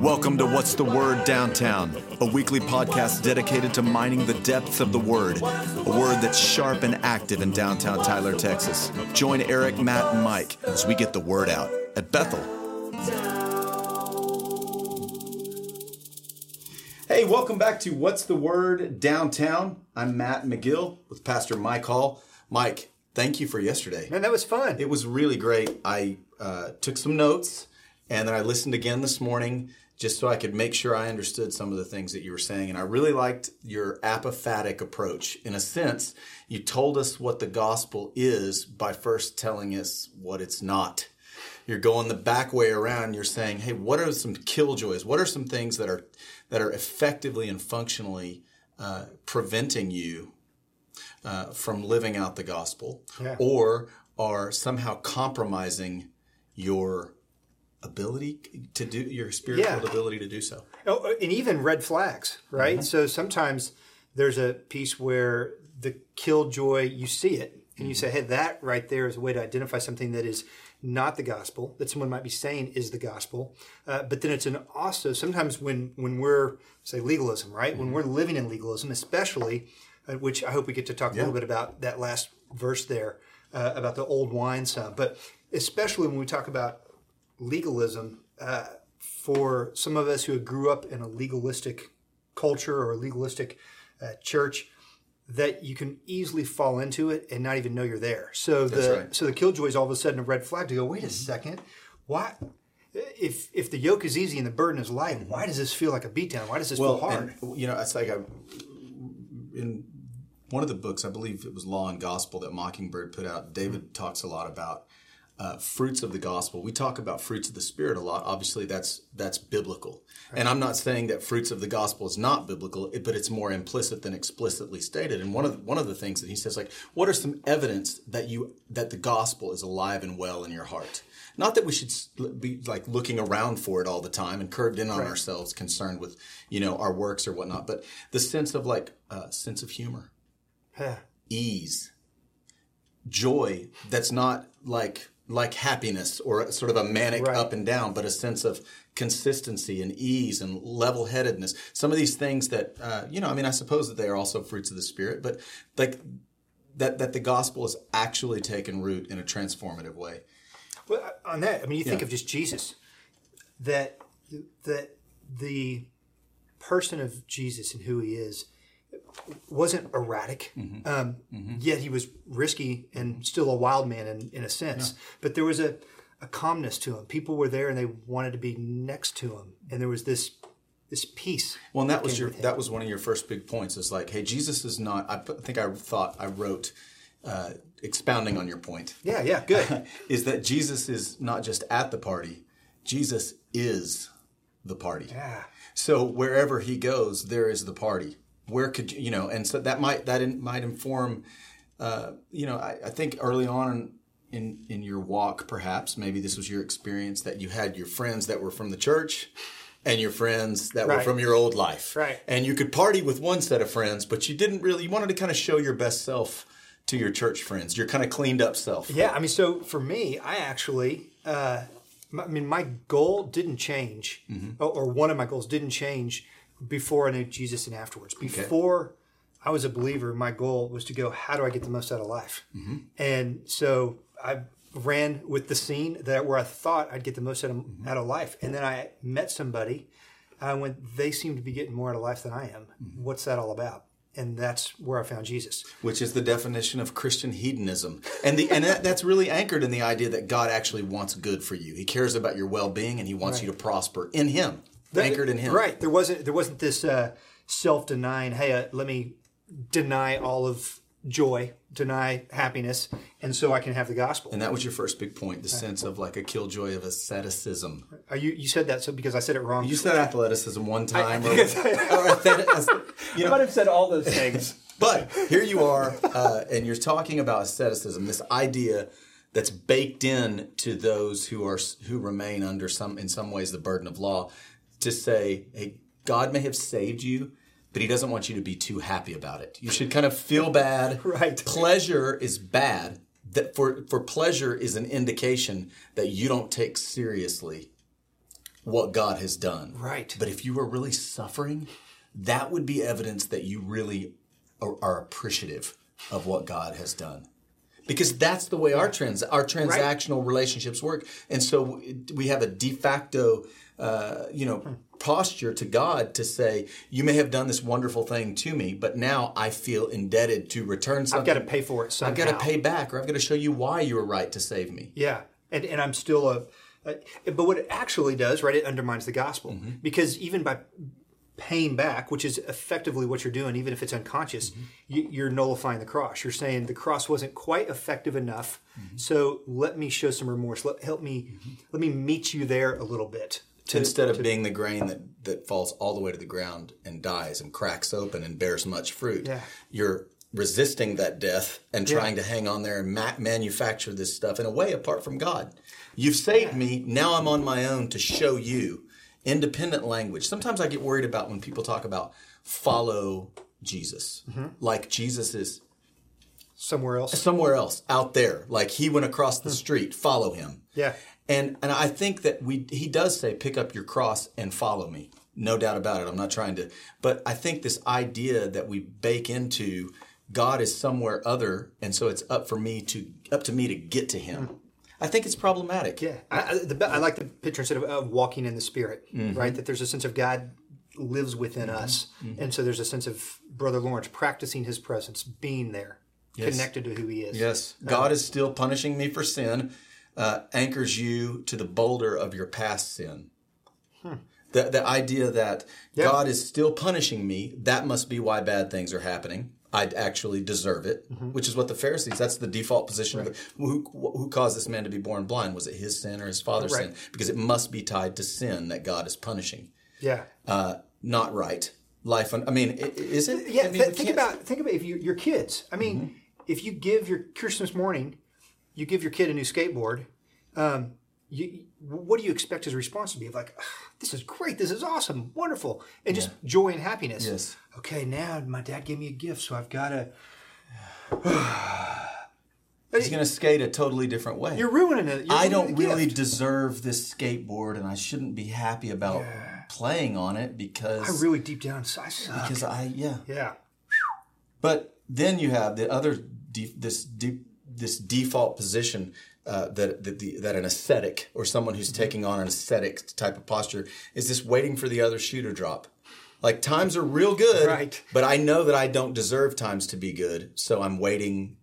Welcome to What's the Word Downtown, a weekly podcast dedicated to mining the depths of the Word, a word that's sharp and active in downtown Tyler, Texas. Join Eric, Matt, and Mike as we get the word out at Bethel. Hey, welcome back to What's the Word Downtown. I'm Matt McGill with Pastor Mike Hall. Mike, thank you for yesterday. Man, that was fun. It was really great. I uh, took some notes and then I listened again this morning just so I could make sure I understood some of the things that you were saying. And I really liked your apophatic approach. In a sense, you told us what the gospel is by first telling us what it's not. You're going the back way around. You're saying, "Hey, what are some killjoys? What are some things that are that are effectively and functionally uh, preventing you uh, from living out the gospel, Yeah. or are somehow compromising your ability to do your spiritual Yeah. ability to do so. Oh, and even red flags, right? Mm-hmm. So sometimes there's a piece where the killjoy, you see it, and you say, Mm-hmm. hey, that right there is a way to identify something that is not the gospel, that someone might be saying is the gospel. Uh, but then it's an also, sometimes when, when we're, say, legalism, right? Mm-hmm. When we're living in legalism, especially, uh, which I hope we get to talk a little bit about that last verse there, uh, about the old wine some, but especially when we talk about legalism, uh, for some of us who grew up in a legalistic culture or a legalistic uh, church, that you can easily fall into it and not even know you're there. So the right. Mm-hmm. so the killjoy is all of a sudden a red flag to go. Wait a second, why? If if the yoke is easy and the burden is light, why does this feel like a beatdown? Why does this feel hard? and, you know, it's like I, in one of the books, I believe it was Law and Gospel that Mockingbird put out. David talks a lot about uh, fruits of the gospel. We talk about fruits of the spirit a lot. Obviously, that's that's biblical. And I'm not saying that fruits of the gospel is not biblical, but it's more implicit than explicitly stated. And one of the, one of the things that he says, like, what are some evidence that you that the gospel is alive and well in your heart? Not that we should be like looking around for it all the time and curved in on ourselves, concerned with you know our works or whatnot, but the sense of like uh, sense of humor, Yeah. ease, joy. That's not like like happiness or sort of a manic Right. up and down, but a sense of consistency and ease and level headedness. Some of these things that uh, you know, I mean, I suppose that they are also fruits of the spirit, but like that that the gospel has actually taken root in a transformative way. Well, on that, I mean, you think Yeah. of just Jesus, that that the person of Jesus and who he is wasn't erratic, Mm-hmm. Um, yet he was risky and still a wild man in, in a sense. But there was a, a calmness to him. People were there and they wanted to be next to him, and there was this this peace. Well, and that was your that was one of your first big points. Is like, hey, Jesus is not. I think I thought I wrote uh, expounding on your point. Yeah, yeah, good. is that Jesus is not just at the party, Jesus is the party. yeah, So wherever he goes, there is the party. Where could you, you know? And so that might that in, might inform. Uh, you know, I, I think early on in in your walk, perhaps maybe this was your experience that you had your friends that were from the church. And your friends that were from your old life, Right. And you could party with one set of friends, but you didn't really. You wanted to kind of show your best self to your church friends, your kind of cleaned up self. Yeah, I mean, so for me, I actually, uh, I mean, my goal didn't change, Mm-hmm. or, or one of my goals didn't change before I knew Jesus and afterwards. Before I was a believer, my goal was to go, how do I get the most out of life? Mm-hmm. And so I ran with the scene that where I thought I'd get the most out of, Mm-hmm. out of life. And then I met somebody, and I went, they seem to be getting more out of life than I am. Mm-hmm. What's that all about? And that's where I found Jesus. which is the definition of Christian hedonism, and the and that, that's really anchored in the idea that God actually wants good for you. He cares about your well being, and He wants you to prosper in Him, anchored in Him. Right. There wasn't there wasn't this uh, self denying. Hey, uh, let me deny all of joy, deny happiness, and so I can have the gospel. And that was your first big point, the sense of like a killjoy of asceticism. Are you you said that so because I said it wrong? You said athleticism one time, or, because or athet- you I know, might have said all those things. But here you are, uh, and you're talking about asceticism, this idea that's baked in to those who are who remain under some, in some ways, the burden of law, to say, "Hey, God may have saved you, but He doesn't want you to be too happy about it. You should kind of feel bad. Right. Pleasure is bad, that for for pleasure is an indication that you don't take seriously what God has done. Right. But if you were really suffering, that would be evidence that you really are, are appreciative of what God has done. Because that's the way our trans our transactional relationships work, and so we have a de facto, uh, you know, posture to God to say, "You may have done this wonderful thing to me, but now I feel indebted to return something. I've got to pay for it somehow. I've got to pay back, or I've got to show you why you were right to save me." Yeah, and and I'm still a, but what it actually does, right? It undermines the gospel Mm-hmm. because even by paying back, which is effectively what you're doing, even if it's unconscious, Mm-hmm. you, you're nullifying the cross. You're saying the cross wasn't quite effective enough, Mm-hmm. so let me show some remorse. Let help me, let me meet you there a little bit. To, Instead of being the grain that, that falls all the way to the ground and dies and cracks open and bears much fruit, Yeah. you're resisting that death and trying to hang on there and ma- manufacture this stuff in a way apart from God. You've saved me. Now I'm on my own to show you independent language. Sometimes I get worried about when people talk about follow Jesus, Mm-hmm. like Jesus is somewhere else. somewhere else out there, like he went across the street. Follow him. Yeah. And and I think that we he does say pick up your cross and follow me. No doubt about it. I'm not trying to but I think this idea that we bake into God is somewhere other and so it's up for me to up to me to get to him. I think it's problematic. Yeah, I, I, the, I like the picture instead of, of walking in the Spirit, Mm-hmm. right? That there's a sense of God lives within us, Mm-hmm. and so there's a sense of Brother Lawrence practicing His presence, being there, connected to who He is. Yes. God is still punishing me for sin, uh, anchors you to the boulder of your past sin. The, the idea that God is still punishing me, that must be why bad things are happening. I actually deserve it, which is what the Pharisees, that's the default position of the, who, who caused this man to be born blind? Was it his sin or his father's Right. sin? Because it must be tied to sin that God is punishing. Yeah, Uh, not right. Life, un- I mean, is it? yeah. I mean, th- think about think about if you, your kids. I mean, Mm-hmm. if you give your Christmas morning, you give your kid a new skateboard. Um, you, what do you expect his response to be? Like, "Ah, this is great, this is awesome, wonderful, and just joy and happiness. Yes. Okay, now my dad gave me a gift, so I've got to. He's going to skate a totally different way. You're ruining it. You're I ruining don't really deserve this skateboard, and I shouldn't be happy about playing on it because I really deep down inside suck. because I yeah. yeah. But then you have the other de- this de- this default position uh, that that, the, that an ascetic or someone Mm-hmm. who's taking on an ascetic type of posture is this waiting for the other shoe to drop. Like times are real good, Right. But I know that I don't deserve times to be good, so I'm waiting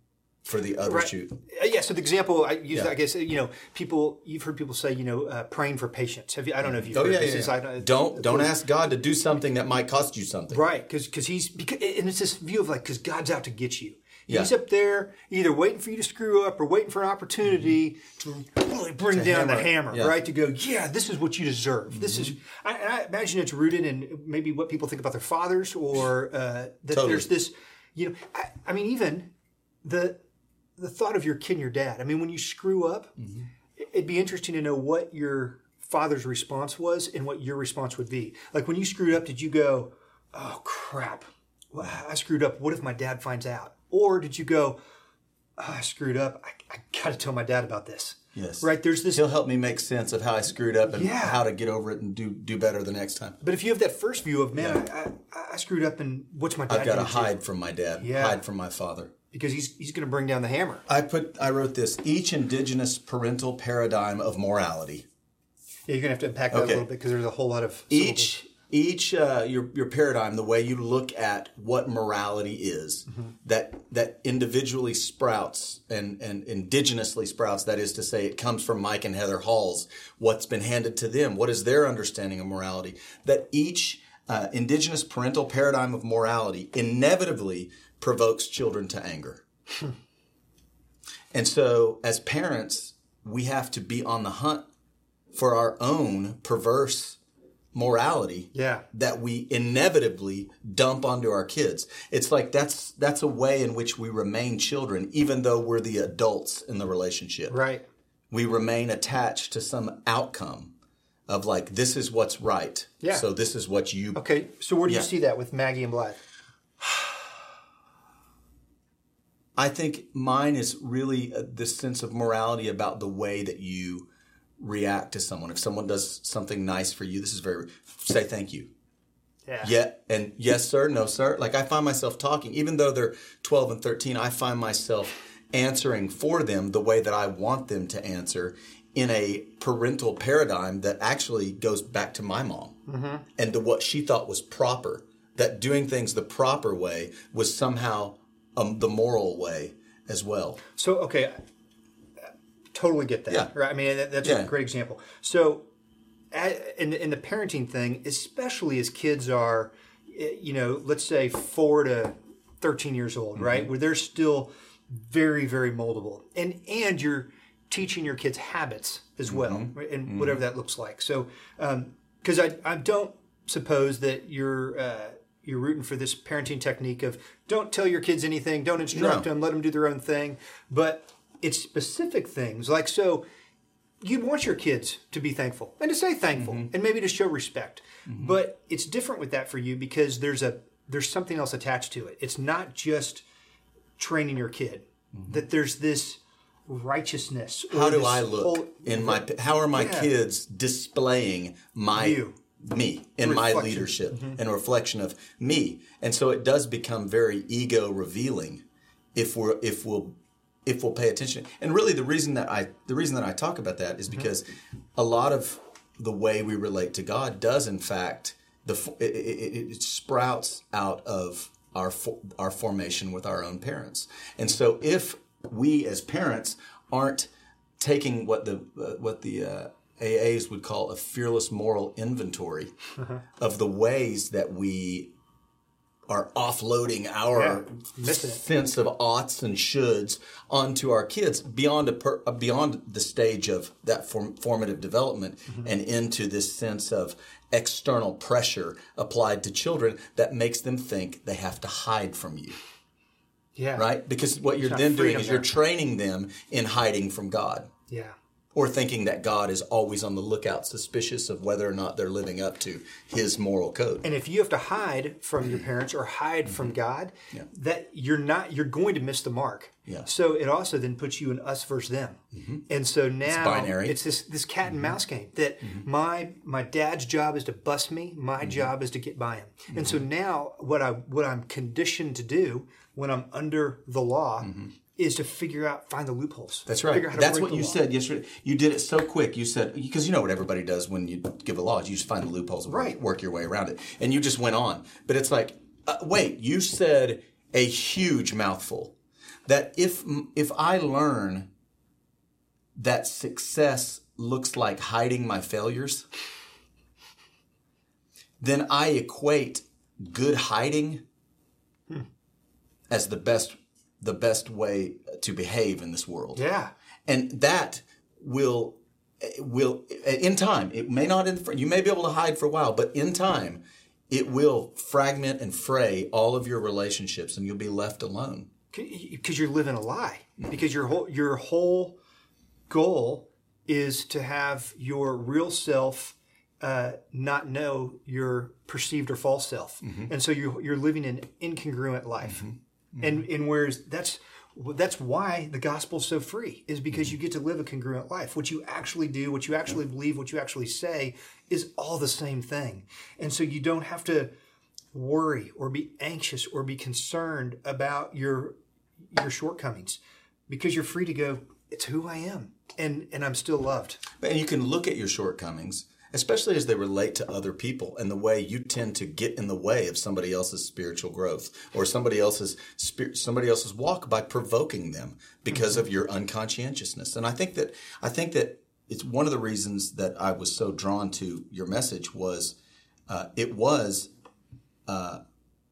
for the other Right. shoe. Uh, yeah. So the example I use, Yeah. I guess, you know, people. You've heard people say, you know, uh, praying for patience. Have you? I don't know if you've Oh heard yeah, this. yeah, like, uh, don't don't ask God to do something that might cost you something. Right, because because he's because and it's this view of like because God's out to get you. Yeah. He's up there either waiting for you to screw up or waiting for an opportunity mm-hmm. to really bring down the hammer. hammer, Yeah. right? To go, yeah, this is what you deserve. This is, mm-hmm. I, and I imagine it's rooted in maybe what people think about their fathers or uh, that Totally. there's this, you know, I, I mean, even the the thought of your kid and your dad. I mean, when you screw up, mm-hmm. it'd be interesting to know what your father's response was and what your response would be. Like when you screwed up, did you go, "Oh crap, well, I screwed up. What if my dad finds out?" Or did you go, oh, "I screwed up. I, I got to tell my dad about this." Yes. Right. There's this. He'll help me make sense of how I screwed up and Yeah. how to get over it and do do better the next time. But if you have that first view of, "Man, I, I, I screwed up, and what's my dad I've got to gonna do?" hide from my dad, Yeah. hide from my father. because he's he's going to bring down the hammer. I put I wrote this each indigenous parental paradigm of morality. Yeah, you're going to have to unpack that Okay. a little bit because there's a whole lot of Each each uh, your your paradigm, the way you look at what morality is, that that individually sprouts and and indigenously sprouts. That is to say, it comes from Mike and Heather Halls. What's been handed to them? What is their understanding of morality? That each uh, indigenous parental paradigm of morality inevitably provokes children to anger. And so, as parents, we have to be on the hunt for our own perverse morality Yeah. that we inevitably dump onto our kids. It's like that's that's a way in which we remain children even though we're the adults in the relationship. right. We remain attached to some outcome of like this is what's right. Yeah. So this is what you Okay, so where do Yeah. you see that with Maggie and Blythe? I think mine is really uh, this sense of morality about the way that you react to someone. If someone does something nice for you, this is very say thank you. Yeah. Yeah, and yes, sir, no, sir. Like I find myself talking, even though they're 12 and 13, I find myself answering for them the way that I want them to answer in a parental paradigm that actually goes back to my mom mm-hmm. and to what she thought was proper. That doing things the proper way was somehow um, the moral way as well. So, okay, totally get that. Yeah. Right. I mean, that, that's Yeah. a great example. So, at, in, in the parenting thing, especially as kids are, eh, you know, let's say four to 13 years old, right? Where they're still very, very moldable. And, and you're teaching your kids habits as well, right? and whatever that looks like. So, because I, I don't suppose that you're, uh, you're rooting for this parenting technique of don't tell your kids anything, don't instruct No. them, let them do their own thing. But it's specific things like so you want your kids to be thankful and to say thankful mm-hmm. and maybe to show respect mm-hmm. but it's different with that for you because there's a there's something else attached to it it's not just training your kid mm-hmm. that there's this righteousness How do I look whole- in my? How are my Yeah. kids displaying my You. me in my leadership and reflection of me? And so it does become very ego revealing if we're if we'll if we'll pay attention. And really, the reason that I the reason that I talk about that is because a lot of the way we relate to God does, in fact, the it, it, it sprouts out of our fo- our formation with our own parents. And so, if we as parents aren't taking what the uh, what the uh, AAs would call a fearless moral inventory of the ways that we are offloading our Yeah, sense of oughts and shoulds onto our kids beyond a per, uh, beyond the stage of that form, formative development Mm-hmm. and into this sense of external pressure applied to children that makes them think they have to hide from you. Yeah. Right? Because what you're then doing is you're training them in hiding from god. Yeah or thinking that god is always on the lookout suspicious of whether or not they're living up to his moral code and if you have to hide from your parents or hide mm-hmm. from God, that you're not you're going to miss the mark. Yeah. So it also then puts you in us versus them. Mm-hmm. And so now binary. it's this this cat and mm-hmm. mouse game that my my dad's job is to bust me, my job is to get by him. And so now what I what I'm conditioned to do when I'm under the law is to figure out find the loopholes. That's right. Figure out how That's what you law. said yesterday. You did it so quick. You said because you know what everybody does when you give a law, is you just find the loopholes and Right. work your way around it, and you just went on. But it's like, uh, wait, you said a huge mouthful. That if if I learn that success looks like hiding my failures, then I equate good hiding as the best the best way to behave in this world. Yeah. and that will will in time it may not in you may be able to hide for a while but in time it will fragment and fray all of your relationships and you'll be left alone. Because you're living a lie. Because your whole your whole goal is to have your real self uh, not know your perceived or false self. And so you're, you're living an incongruent life and mm-hmm. and whereas that's that's why the gospel's so free is because mm-hmm. you get to live a congruent life. What you actually do what you actually believe what you actually say is all the same thing. And so you don't have to worry or be anxious or be concerned about your your shortcomings. Because you're free to go it's who I am and and I'm still loved. And you can look at your shortcomings especially as they relate to other people and the way you tend to get in the way of somebody else's spiritual growth or somebody else's spirit, somebody else's walk by provoking them because of your unconscientiousness. And I think that I think that it's one of the reasons that I was so drawn to your message was uh, it was uh,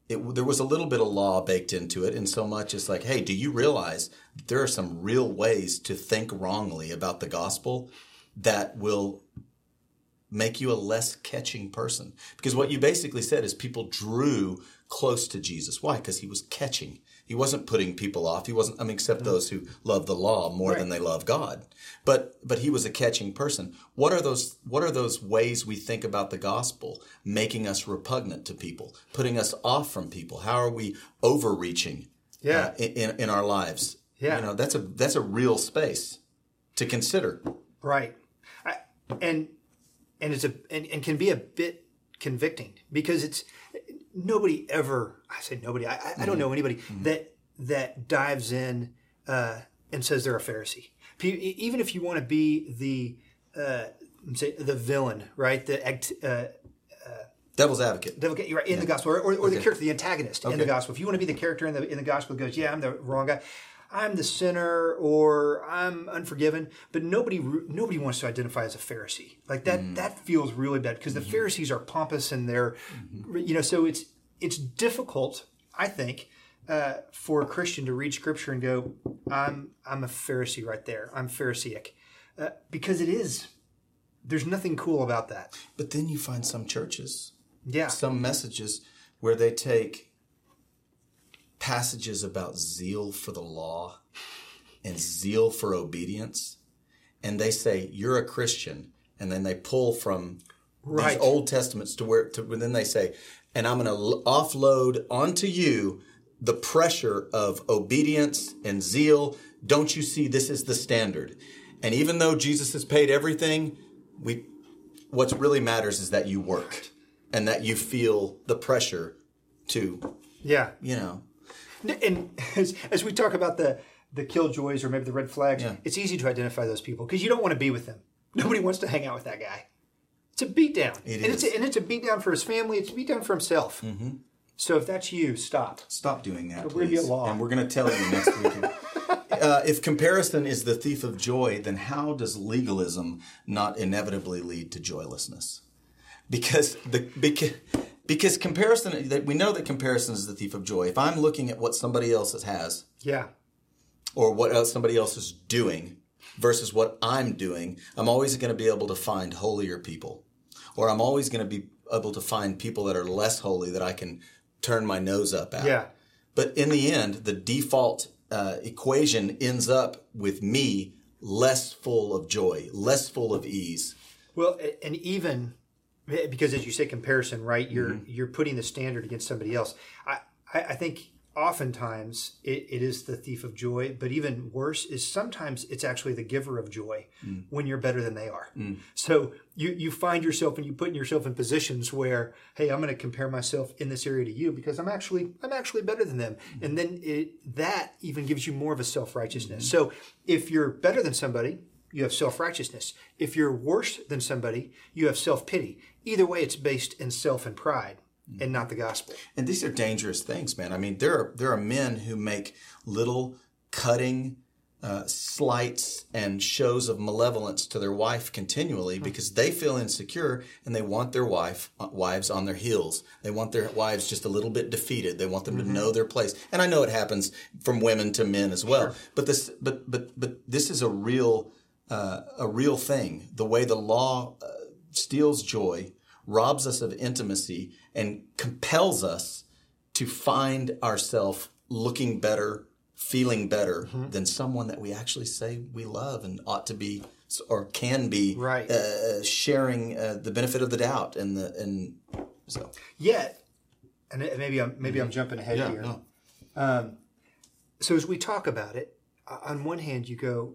it, there was a little bit of law baked into it, and so much as like, hey, do you realize there are some real ways to think wrongly about the gospel that will make you a less catching person? Because what you basically said is people drew close to Jesus. Why? Because he was catching. He wasn't putting people off. He wasn't. I mean, except those who love the law more than they love God. But but he was a catching person. What are those? What are those ways we think about the gospel making us repugnant to people, putting us off from people? How are we overreaching Yeah. uh, in in our lives. Yeah. you know that's a that's a real space to consider. Right. I, and and it's a and, and can be a bit convicting because it's nobody ever I say nobody I, I, I don't know anybody that that dives in uh, and says they're a Pharisee. E- Even if you want to be the uh, say the villain, right? The act- uh, Devil's advocate. devil get you right in the gospel, or, or, or the character, the antagonist in the gospel. If you want to be the character in the in the gospel that goes, yeah, I'm the wrong guy, I'm the sinner, or I'm unforgiven, but nobody nobody wants to identify as a Pharisee. Like that Mm. that feels really bad because the Mm-hmm. Pharisees are pompous and they're, you know, so it's it's difficult, I think. Uh, for a Christian to read Scripture and go, "I'm I'm a Pharisee right there. I'm Pharisaic," uh, because it is. There's nothing cool about that. But then you find some churches, Yeah, some messages where they take passages about zeal for the law and zeal for obedience, and they say you're a Christian, and then they pull from Right. these Old Testaments to where to and then they say, and I'm going to offload onto you the pressure of obedience and zeal. Don't you see this is the standard? And even though Jesus has paid everything, we what really matters is that you work and that you feel the pressure to, yeah. you know, And as, as we talk about the the killjoys or maybe the red flags, Yeah. it's easy to identify those people because you don't want to be with them. Nobody wants to hang out with that guy. It's a beatdown. It and It's a, and it's a beatdown for his family. It's a beatdown for himself. Mm-hmm. So if that's you, stop. Stop doing that, We're please. law. And we're going to tell you next week. Uh, if comparison is the thief of joy, then how does legalism not inevitably lead to joylessness? Because the because, because comparison, that we know that comparison is the thief of joy. If I'm looking at what somebody else has Yeah. or what else somebody else is doing versus what I'm doing, I'm always going to be able to find holier people, or I'm always going to be able to find people that are less holy that I can turn my nose up at. Yeah. But in the end, the default uh, equation ends up with me less full of joy, less full of ease. Well, and even because as you say comparison, right? You're Mm-hmm. you're putting the standard against somebody else. I I, think oftentimes it, it is the thief of joy, but even worse is sometimes it's actually the giver of joy Mm. when you're better than they are. So you you find yourself and you put yourself in positions where, hey, I'm going to compare myself in this area to you because I'm actually I'm actually better than them, Mm-hmm. and then it, that even gives you more of a self righteousness. Mm-hmm. So if you're better than somebody, you have self righteousness. If you're worse than somebody, you have self pity. Either way, it's based in self and pride and not the gospel. And these are dangerous things, man. I mean, there are there are men who make little cutting uh, slights and shows of malevolence to their wife continually because they feel insecure and they want their wife uh, wives on their heels. They want their wives just a little bit defeated. They want them to know their place. And I know it happens from women to men as well. But this but but but this is a real uh, a real thing. The way the law uh, steals joy, robs us of intimacy, and compels us to find ourselves looking better, feeling better Mm-hmm. than someone that we actually say we love and ought to be or can be Right. uh, sharing uh, the benefit of the doubt and the and so Yet, and maybe I'm maybe I'm jumping ahead here. no. So as we talk about it, on one hand, you go,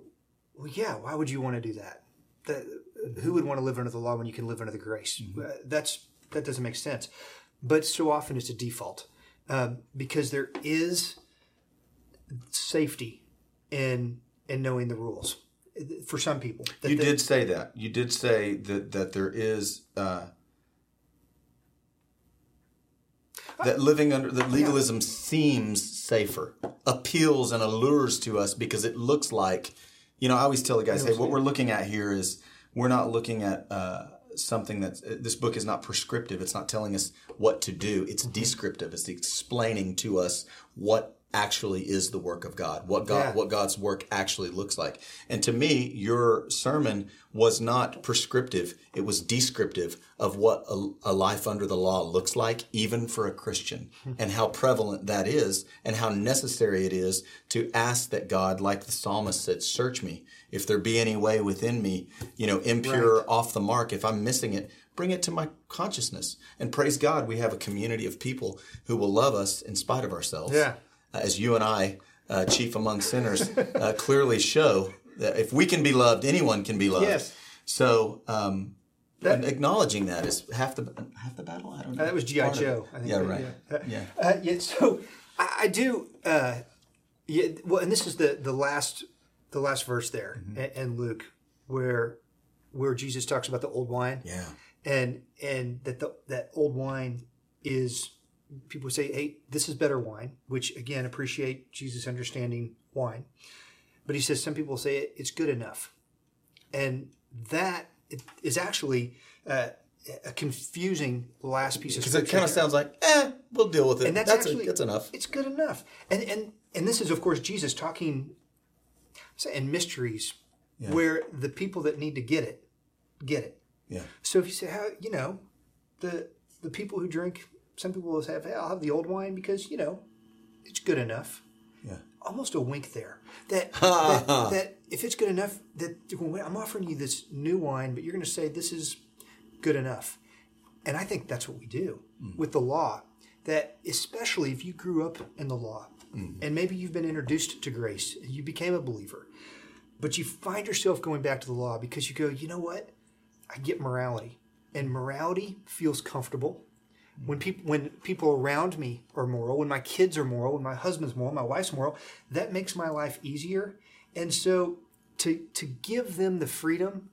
well, yeah, why would you want to do that? that who would want to live under the law when you can live under the grace? Uh, that's that doesn't make sense. But so often it's a default um, because there is safety in in knowing the rules for some people. You did say that. You did say that that there is uh, that living under that legalism seems safer, appeals and allures to us because it looks like, you know. I always tell the guys, hey, what we're looking at here is we're not looking at. Uh, something that's this book is not prescriptive it's not telling us what to do it's descriptive it's explaining to us what actually is the work of god what god Yeah. what God's work actually looks like. And to me, your sermon was not prescriptive, it was descriptive of what a, a life under the law looks like, even for a Christian, hmm. and how prevalent that is, and how necessary it is to ask that God, like the psalmist said, search me. If there be any way within me, you know, impure, off the mark, if I'm missing it, bring it to my consciousness. And praise God, we have a community of people who will love us in spite of ourselves Yeah. As you and I, uh, chief among sinners, uh, clearly show that if we can be loved, anyone can be loved. Yes. So um, and acknowledging that is half the half the battle. I don't know. Uh, that was GI Part of it. Joe. I think yeah, that- right. Yeah. Yeah. Uh, yeah. So I, do. Uh, yeah. Well, and this is the the last the last verse there Mm-hmm. in, in Luke where where Jesus talks about the old wine. Yeah. and and that the, that old wine is people say hey this is better wine which again appreciate jesus understanding wine but he says some people say it's good enough and that is actually uh, a confusing last piece of Because it kind of sounds like, eh, we'll deal with it. and that's, that's actually that's enough. It's good enough. And and and this is of course Jesus talking in mysteries where the people that need to get it get it. Yeah. So if you say how you know the the people who drink, some people will say, hey, I'll have the old wine because you know it's good enough. Yeah. Almost a wink there. That that, that if it's good enough, that I'm offering you this new wine, but you're going to say this is good enough. And I think that's what we do mm. with the law. That especially if you grew up in the law, mm. and maybe you've been introduced to grace, and you became a believer, but you find yourself going back to the law because you go, you know what? I get morality, and morality feels comfortable. When people when people around me are moral, when my kids are moral, when my husband's moral, my wife's moral, that makes my life easier. And so to to give them the freedom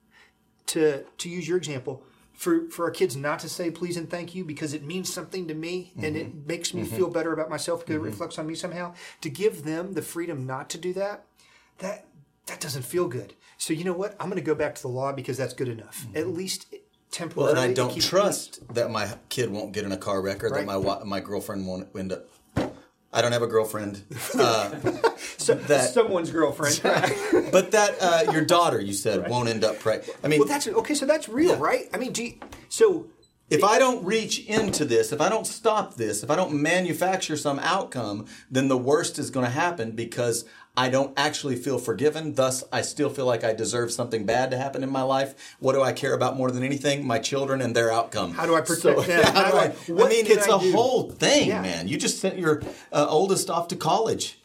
to to use your example for for our kids not to say please and thank you because it means something to me and it mm-hmm. makes me mm-hmm. feel better about myself because it mm-hmm. reflects on me somehow to give them the freedom not to do that that that doesn't feel good. So you know what? I'm going to go back to the law because that's good enough. At least Well, and I don't trust that my kid won't get in a car wreck or that my wa- my girlfriend won't end up. I don't have a girlfriend, uh, so, that- someone's girlfriend but that uh, your daughter, you said, won't end up pregnant. I mean, well that's okay so that's real right i mean gee, so if I don't reach into this, if I don't stop this, if I don't manufacture some outcome, then the worst is going to happen because I don't actually feel forgiven. Thus, I still feel like I deserve something bad to happen in my life. What do I care about more than anything? My children and their outcome. How do I protect them? how do I, I- mean, it's I a do? whole thing, Yeah. man. You just sent your uh, oldest off to college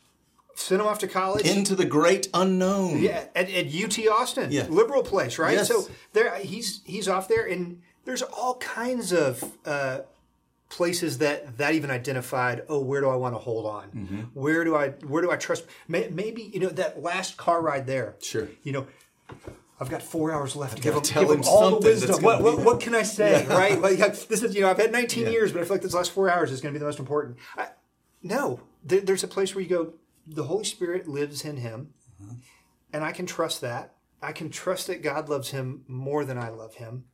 send him off to college into the great unknown. Yeah, at, at UT Austin, Yeah. liberal place, right? Yes. So there, he's he's off there, and there's all kinds of uh, places that that even identified. Oh, where do I want to hold on? Mm-hmm. Where do I where do I trust? May, maybe you know that last car ride there. Sure. You know. I've got four hours left to give him, tell give him all the wisdom. What, what, what can I say, right? Like this is, you know, I've had 19 years, but I feel like this last four hours is going to be the most important. I, no, there, there's a place where you go. The Holy Spirit lives in him, and I can trust that. I can trust that God loves him more than I love him,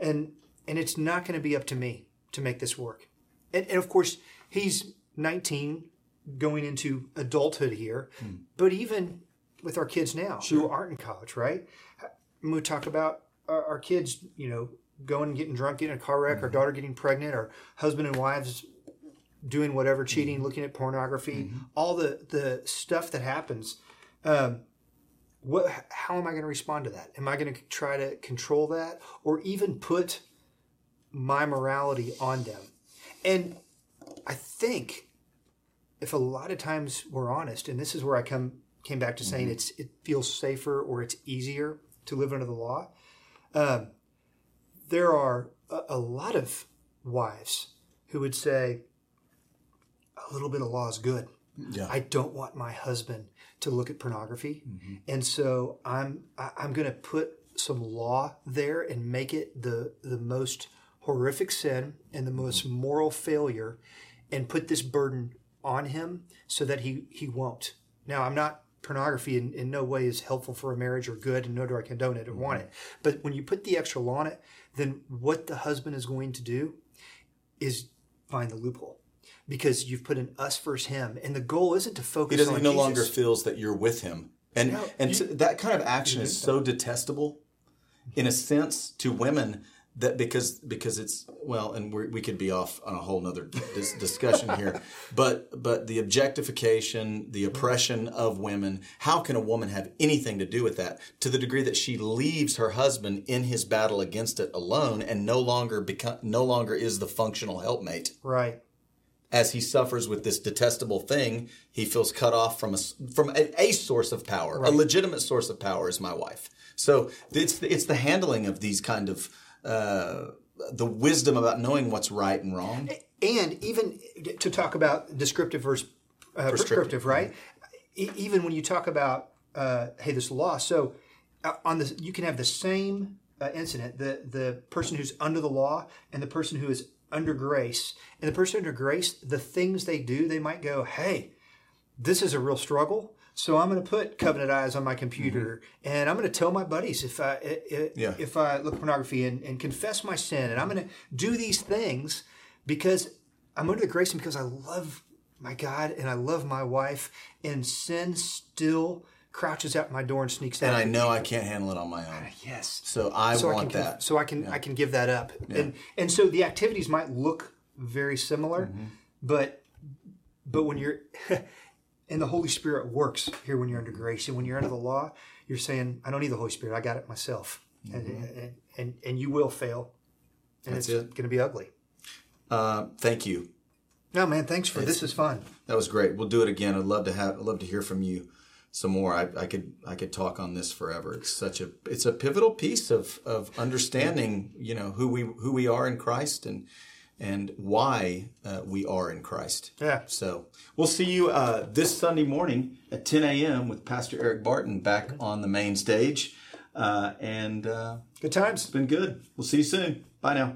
and and it's not going to be up to me to make this work. And, and of course, he's 19, going into adulthood here, hmm. but even with our kids now who aren't in college, right? When we talk about our, our kids, you know, going and getting drunk, getting a car wreck, our mm-hmm. daughter getting pregnant, our husband and wives doing whatever, cheating, mm-hmm. looking at pornography, mm-hmm. all the the stuff that happens. Um, what? How am I going to respond to that? Am I going to try to control that, or even put my morality on them? And I think if a lot of times we're honest, and this is where I come came back to saying it's it feels safer or it's easier to live under the law. Um, there are a, a lot of wives who would say a little bit of law is good. Yeah. I don't want my husband to look at pornography, mm-hmm. and so I'm I, I'm going to put some law there and make it the the most horrific sin and the most mm-hmm. moral failure, and put this burden on him so that he he won't. Now I'm not pornography in, in no way is helpful for a marriage or good, and nor do I condone it or want mm-hmm. it. But when you put the extra law on it, then what the husband is going to do is find the loophole. Because you've put an us versus him, and the goal isn't to focus He doesn't. He no Jesus. longer feels that you're with him, and No, and to- that kind of action is so detestable, in a sense, to women that because because it's well, and we we could be off on a whole nother dis- discussion here, but but the objectification, the oppression of women. How can a woman have anything to do with that? To the degree that she leaves her husband in his battle against it alone, and no longer become no longer is the functional helpmate. Right. As he suffers with this detestable thing, he feels cut off from a from a, a source of power, right. a legitimate source of power is my wife. So it's the, it's the handling of these kind of uh, the wisdom about knowing what's right and wrong, and even to talk about descriptive versus uh, prescriptive, right? Mm-hmm. even when you talk about uh, hey, this law, so uh, on the you can have the same uh, incident, the the person who's under the law and the person who is under grace. And the person under grace, the things they do, they might go, hey, this is a real struggle. So I'm going to put covenant eyes on my computer, mm-hmm. and I'm going to tell my buddies if I if, yeah. if I look at pornography and, and confess my sin, and I'm going to do these things because I'm under the grace and because I love my God and I love my wife, and sin still crouches out my door and sneaks and out. And I know I can't handle it on my own. yes. So I so want I can, that. So I can yeah. I can give that up. Yeah. And and so the activities might look very similar, mm-hmm. but but when you're and the Holy Spirit works here when you're under grace and when you're under the law, you're saying I don't need the Holy Spirit. I got it myself. Mm-hmm. And, and, and and you will fail. And That's it's it. going to be ugly. Uh, thank you. No, man. Thanks for it's, this. Is fun. That was great. We'll do it again. I'd love to have. I'd love to hear from you some more. I, I, could I could talk on this forever. It's such a it's a pivotal piece of of understanding you know who we who we are in Christ and and why uh, we are in Christ. Yeah. So we'll see you uh, this Sunday morning at 10 a.m. with Pastor Eric Barton back on the main stage. Uh, and uh, good times. It's been good. We'll see you soon. Bye now.